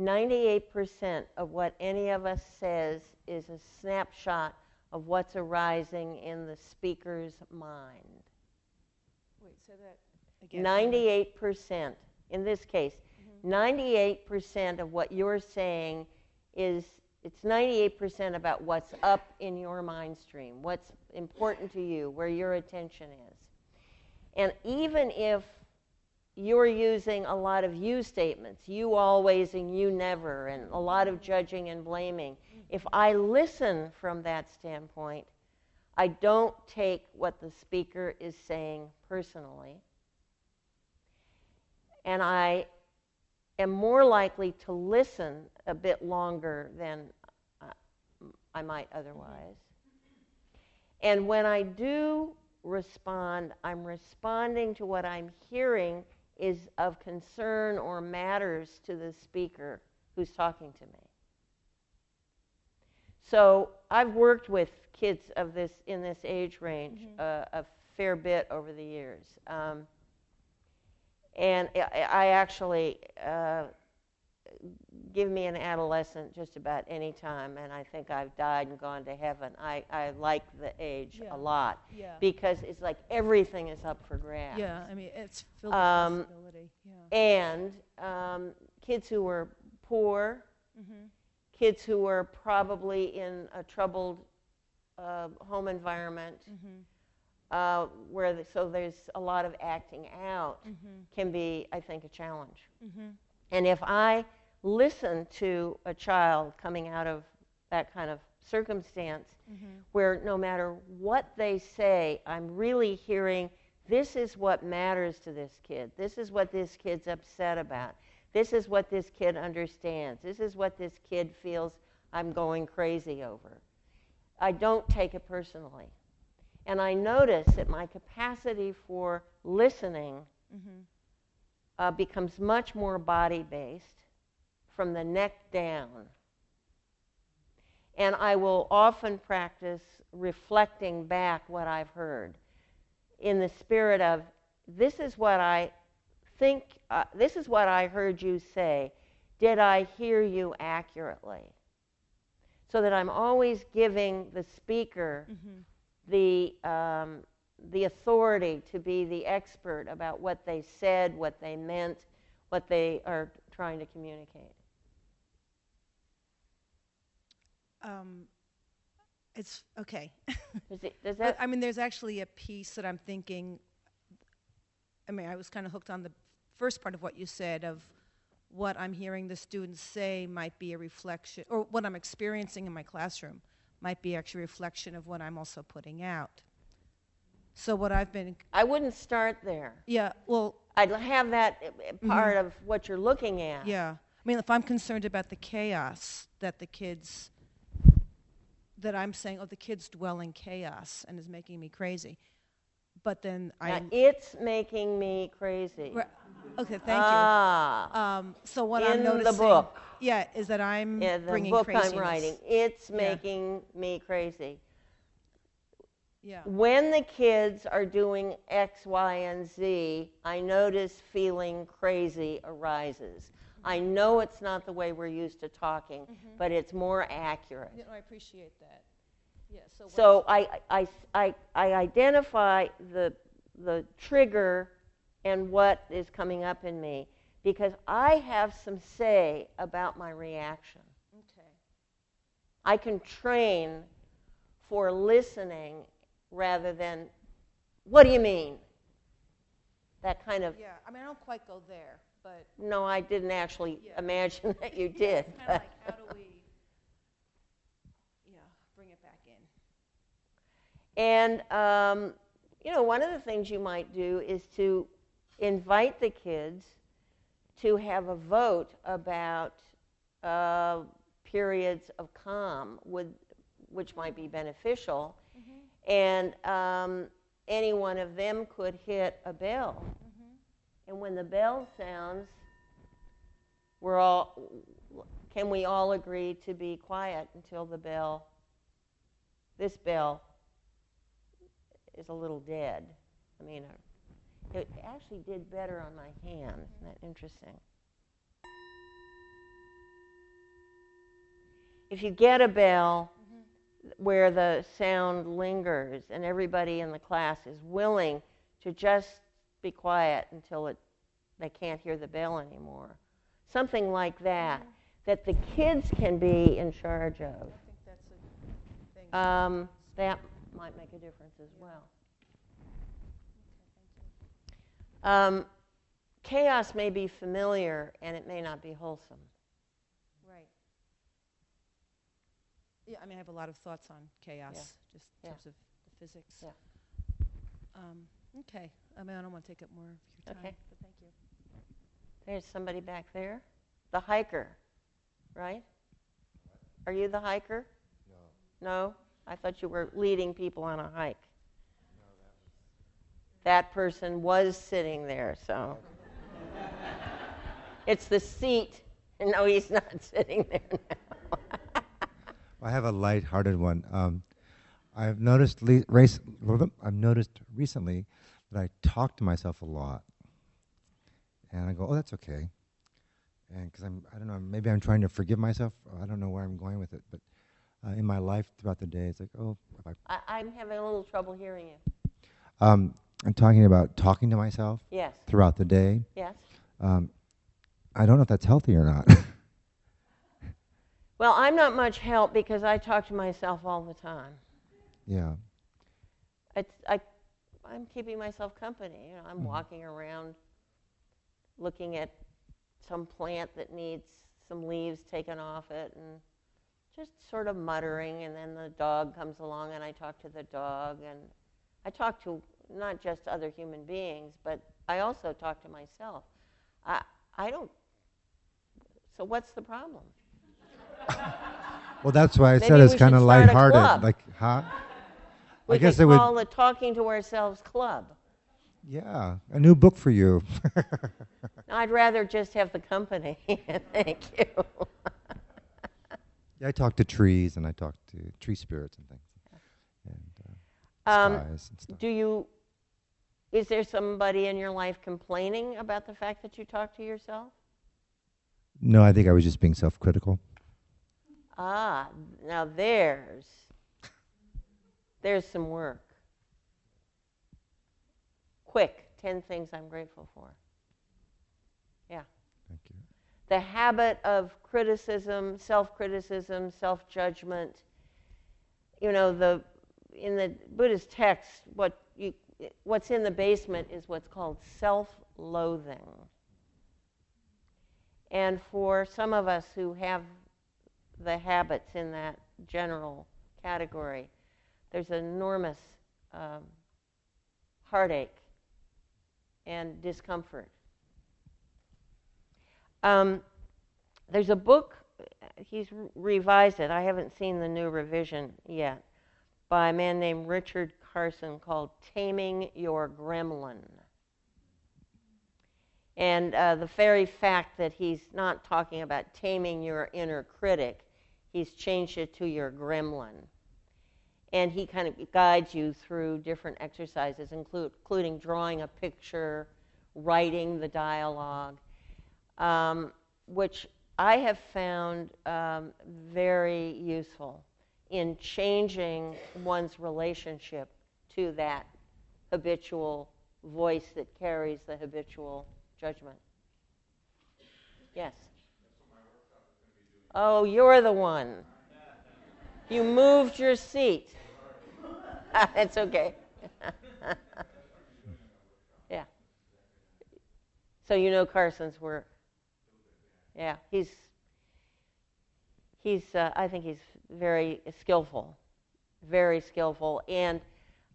98% of what any of us says is a snapshot of what's arising in the speaker's mind. Wait, say that again. 98%, in this case, mm-hmm. 98% of what you're saying is it's 98% about what's up in your mind stream, what's important to you, where your attention is. And even if you're using a lot of you statements, you always and you never, and a lot of judging and blaming, if I listen from that standpoint, I don't take what the speaker is saying personally and I am more likely to listen a bit longer than uh, I might otherwise. And when I do respond, I'm responding to what I'm hearing is of concern or matters to the speaker who's talking to me. So I've worked with kids of this in this age range uh, a fair bit over the years. Um, and I, I actually uh, give me an adolescent just about any time, and I think I've died and gone to heaven. I, I like the age Yeah. a lot Yeah. because it's like everything is up for grabs. Yeah, I mean, it's filled with Um, possibility. Yeah. And um, kids who were poor, Mm-hmm. kids who were probably in a troubled uh, home environment, Mm-hmm. uh, where the, so there's a lot of acting out, Mm-hmm. can be, I think, a challenge. Mm-hmm. And if I listen to a child coming out of that kind of circumstance, Mm-hmm. where no matter what they say, I'm really hearing this is what matters to this kid. This is what this kid's upset about. This is what this kid understands. This is what this kid feels I'm going crazy over. I don't take it personally. And I notice that my capacity for listening Mm-hmm. uh, becomes much more body based from the neck down. And I will often practice reflecting back what I've heard in the spirit of this is what I think, uh, this is what I heard you say. Did I hear you accurately? So that I'm always giving the speaker Mm-hmm. the, um, the authority to be the expert about what they said, what they meant, what they are trying to communicate. Um, it's okay. Does, it, does that? I mean, there's actually a piece that I'm thinking. I mean, I was kind of hooked on the first part of what you said of what I'm hearing the students say might be a reflection, or what I'm experiencing in my classroom might be actually a reflection of what I'm also putting out. So what I've been, I wouldn't start there. yeah, well, I'd have that uh, part of what you're looking at. Yeah. I mean, if I'm concerned about the chaos that the kids, that I'm saying, oh, the kids dwell in chaos and is making me crazy. But then I. it's making me crazy. Right. Okay, thank ah, you. Um, so what I'm the noticing. book. Yeah, is that I'm in the bringing book craziness. I'm writing, it's Yeah. making me crazy. Yeah. When the kids are doing X, Y, and Z, I notice feeling crazy arises. I know it's not the way we're used to talking, mm-hmm. but it's more accurate. Yeah, no, I appreciate that. Yeah. So. So I, I, I, I identify the, the trigger and what is coming up in me because I have some say about my reaction. Okay. I can train for listening rather than, what do you mean? That kind of, Yeah. I mean, I don't quite go there, but. no, I didn't actually Yeah. imagine that you did. Kind of like, how do we. Yeah, bring it back in. And, um, you know, one of the things you might do is to invite the kids to have a vote about uh, periods of calm, would, which might be beneficial. And um, any one of them could hit a bell. And when the bell sounds, we're all, can we all agree to be quiet until the bell this bell is a little dead. I mean, uh, it actually did better on my hand. Isn't that interesting? If you get a bell where the sound lingers and everybody in the class is willing to just be quiet until it, they can't hear the bell anymore, something like that, that the kids can be in charge of. I think that's a thing. Um, that might make a difference as well. Um, chaos may be familiar and it may not be wholesome. Right. Yeah, I mean, I have a lot of thoughts on chaos, just in Yeah. terms of the physics. Yeah. Um, okay. I mean, I don't want to take up more of your time, Okay. but thank you. There's somebody back there. The hiker, right? Are you the hiker? No. No? I thought you were leading people on a hike. that person was sitting there, so. it's the seat. No, he's not sitting there now. I have a light-hearted one. Um, I've noticed le- race, I've noticed recently that I talk to myself a lot, and I go, "Oh, that's okay," and because I'm, I don't know, maybe I'm trying to forgive myself. I don't know where I'm going with it, but uh, in my life throughout the day, it's like, "Oh, if I, I, I'm having a little trouble hearing you. um, I'm talking about talking to myself Yes, throughout the day. yes. Um, I don't know if that's healthy or not. Well, I'm not much help because I talk to myself all the time. Yeah, It's, I, I'm keeping myself company. You know, I'm Mhm. walking around looking at some plant that needs some leaves taken off it and just sort of muttering. And then the dog comes along and I talk to the dog. And I talk to not just other human beings, but I also talk to myself. I, I don't. So what's the problem? well, that's why I Maybe said it's we kind of lighthearted. Like, huh? We I guess could would. call the Talking to Ourselves Club. Yeah, a new book for you. I'd rather just have the company. Thank you. yeah, I talk to trees and I talk to tree spirits and things, and uh, Um, skies and stuff. do you? Is there somebody in your life complaining about the fact that you talk to yourself? No, I think I was just being self-critical. Ah, now there's there's some work. Quick, ten things I'm grateful for. Yeah. Thank you. the habit of criticism, self-criticism, self-judgment. You know, the in the Buddhist text, what you what's in the basement is what's called self-loathing. And for some of us who have the habits in that general category, there's enormous um, heartache and discomfort. Um, there's a book, he's revised it. I haven't seen the new revision yet, by a man named Richard Carson called Taming Your Gremlin. And uh, the very fact that he's not talking about taming your inner critic, he's changed it to your gremlin. And he kind of guides you through different exercises, include, including drawing a picture, writing the dialogue um, which I have found um, very useful in changing one's relationship to that habitual voice that carries the habitual judgment. Yes. Oh, you're the one. You moved your seat. it's okay. yeah. So you know Carson's work. Yeah, he's he's uh, I think he's very skillful, very skillful, and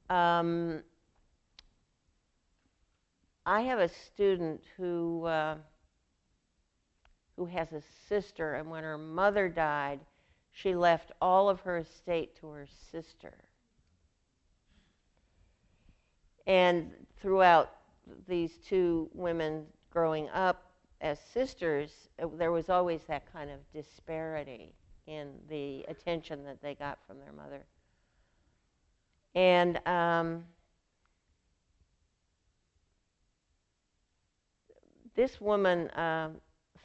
um, I have a student who uh, who has a sister, and when her mother died, she left all of her estate to her sister. And throughout these two women growing up as sisters, uh, there was always that kind of disparity in the attention that they got from their mother. And um, this woman um,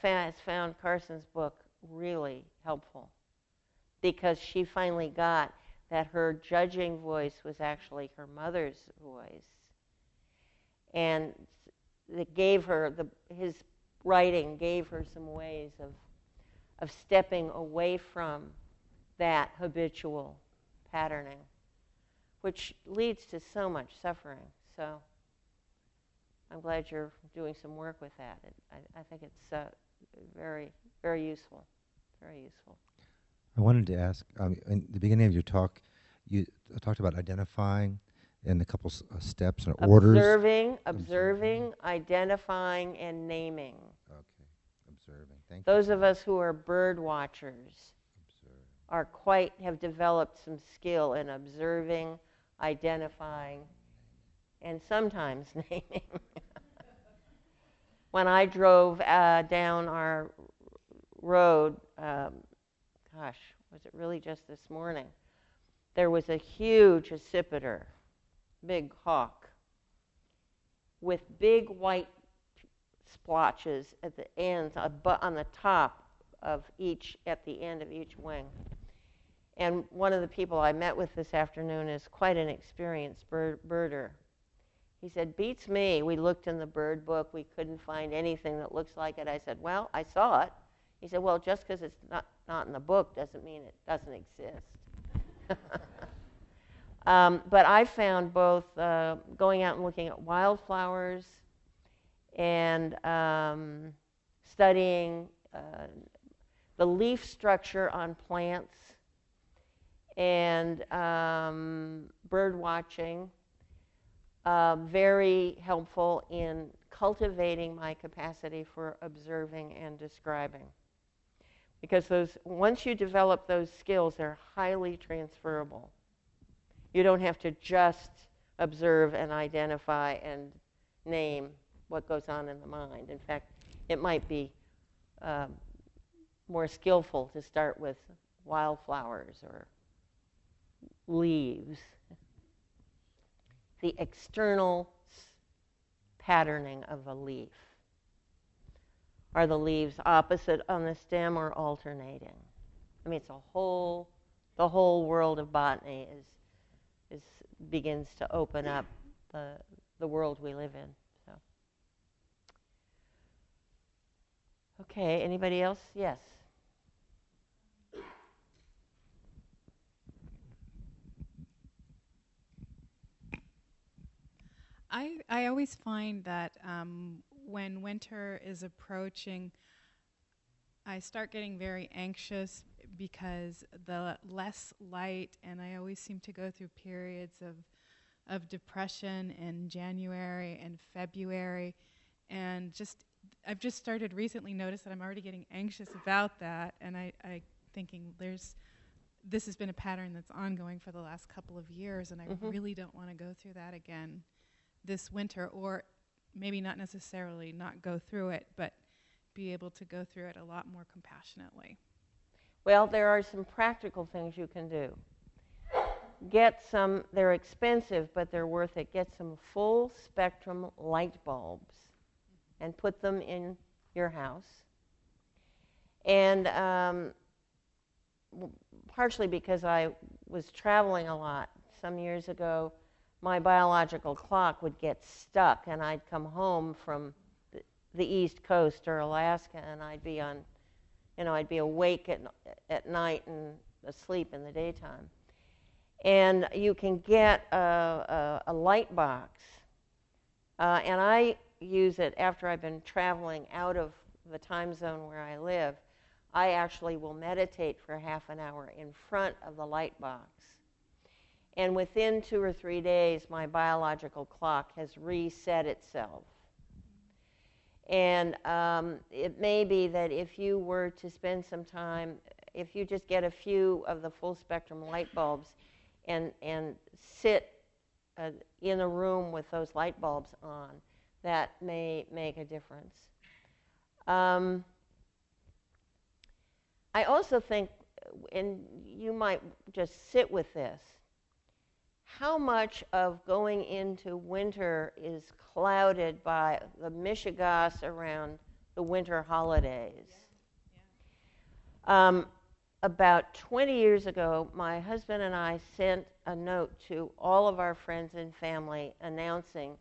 has found Carson's book really helpful because she finally got that her judging voice was actually her mother's voice. And that gave her, the, his writing gave her some ways of, of stepping away from that habitual patterning, which leads to so much suffering. So I'm glad you're doing some work with that. It, I, I, think it's uh, very, very useful. Very useful. I wanted to ask um, in the beginning of your talk, you talked about identifying in a couple uh, steps or orders. Observing, observing, identifying, and naming. Okay, observing. Thank you. Those you. of us who are bird watchers Observe. are quite have developed some skill in observing, identifying, and sometimes naming. when I drove uh, down our road, um, gosh, was it really just this morning? There was a huge accipiter, big hawk, with big white splotches at the ends, on the top of each, at the end of each wing. And one of the people I met with this afternoon is quite an experienced bird, birder. He said, Beats me. We looked in the bird book. We couldn't find anything that looks like it. I said, Well, I saw it. He said, Well, just because it's not, not in the book doesn't mean it doesn't exist. um, but I found both uh, going out and looking at wildflowers and um, studying uh, the leaf structure on plants and um, bird watching uh, very helpful in cultivating my capacity for observing and describing. Because those, once you develop those skills, they're highly transferable. You don't have to just observe and identify and name what goes on in the mind. In fact, it might be uh, more skillful to start with wildflowers or leaves the external patterning of a leaf. Are the leaves opposite on the stem or alternating? I mean, it's a whole, the whole world of botany is, is begins to open up the, the world we live in. So. Okay, anybody else? Yes. I, I always find that um, when winter is approaching, I start getting very anxious because the less light, and I always seem to go through periods of, of depression in January and February. And just, I've just started recently notice that I'm already getting anxious about that, and I, I thinking there's, this has been a pattern that's ongoing for the last couple of years, and I mm-hmm. really don't want to go through that again this winter, or maybe not necessarily not go through it, but be able to go through it a lot more compassionately? Well, there are some practical things you can do. Get some, they're expensive, but they're worth it. Get some full spectrum light bulbs and put them in your house. And um, partially because I was traveling a lot some years ago, my biological clock would get stuck, and I'd come home from the, East Coast or Alaska, and I'd be on, you know, I'd be awake at, at night and asleep in the daytime. And you can get a, a, a light box, uh, and I use it after I've been traveling out of the time zone where I live. I actually will meditate for half an hour in front of the light box and within two or three days, my biological clock has reset itself. And um, it may be that if you were to spend some time, if you just get a few of the full spectrum light bulbs and, and sit uh, in a room with those light bulbs on, that may make a difference. Um, I also think, and you might just sit with this, how much of going into winter is clouded by the mishigas around the winter holidays. Um, about 20 years ago, my husband and I sent a note to all of our friends and family announcing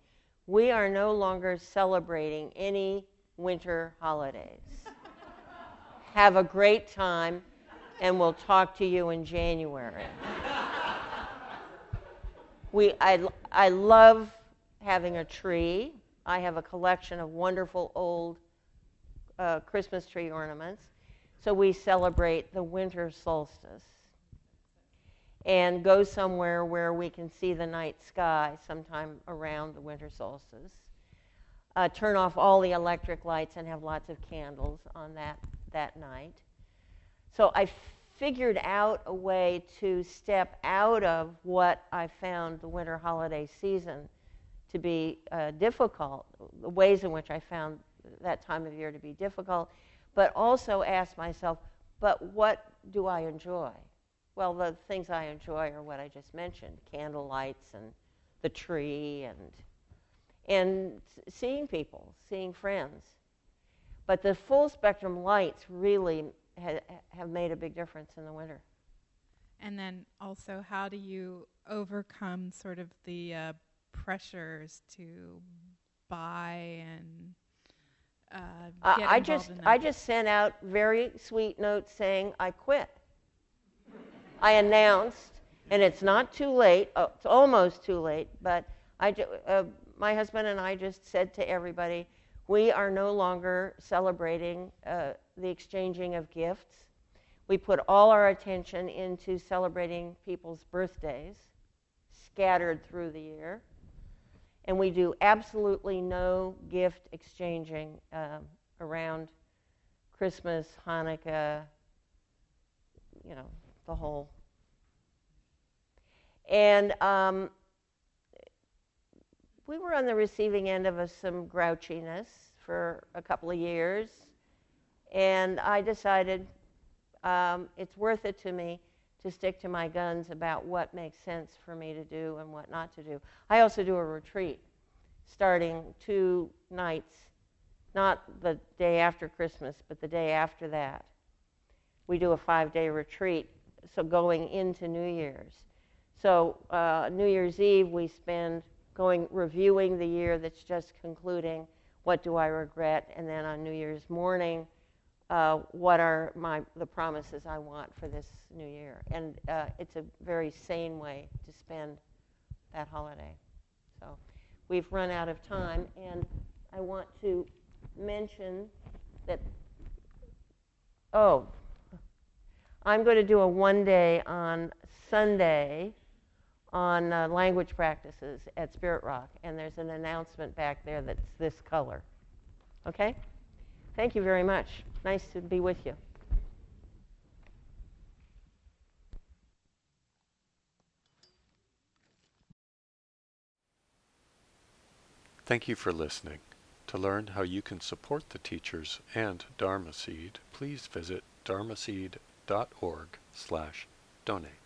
we are no longer celebrating any winter holidays. Have a great time, and we'll talk to you in January. we, I, I love having a tree. I have a collection of wonderful old uh, Christmas tree ornaments. So we celebrate the winter solstice and go somewhere where we can see the night sky sometime around the winter solstice. Uh, turn off all the electric lights and have lots of candles on that, that night. So I figured out a way to step out of what I found the winter holiday season to be uh, difficult, the ways in which I found that time of year to be difficult, but also ask myself, but what do I enjoy? Well, the things I enjoy are what I just mentioned candle lights and the tree and, and seeing people, seeing friends. But the full spectrum lights really ha- have made a big difference in the winter. And then also, how do you overcome sort of the uh, pressures to buy and uh, Uh, I just I just sent out very sweet notes saying I quit. I announced, and it's not too late. Oh, it's almost too late, but I ju- uh, my husband and I just said to everybody, we are no longer celebrating uh, the exchanging of gifts. We put all our attention into celebrating people's birthdays, scattered through the year and we do absolutely no gift exchanging um, around Christmas, Hanukkah, you know, the whole. And um, we were on the receiving end of a, some grouchiness for a couple of years, and I decided um, it's worth it to me to stick to my guns about what makes sense for me to do and what not to do. I also do a retreat starting two nights, not the day after Christmas, but the day after that. We do a five day retreat, so going into New Year's. So, uh, New Year's Eve, we spend going reviewing the year that's just concluding. What do I regret? And then on New Year's morning, uh, what are my the promises I want for this new year. And uh, it's a very sane way to spend that holiday. So we've run out of time, and I want to mention that. Oh, I'm going to do a one day on Sunday on uh, language practices at Spirit Rock, and there's an announcement back there that's this color. Okay? Thank you very much. Nice to be with you. Thank you for listening. To learn how you can support the teachers and Dharma Seed, please visit dharmaseed.org slash donate.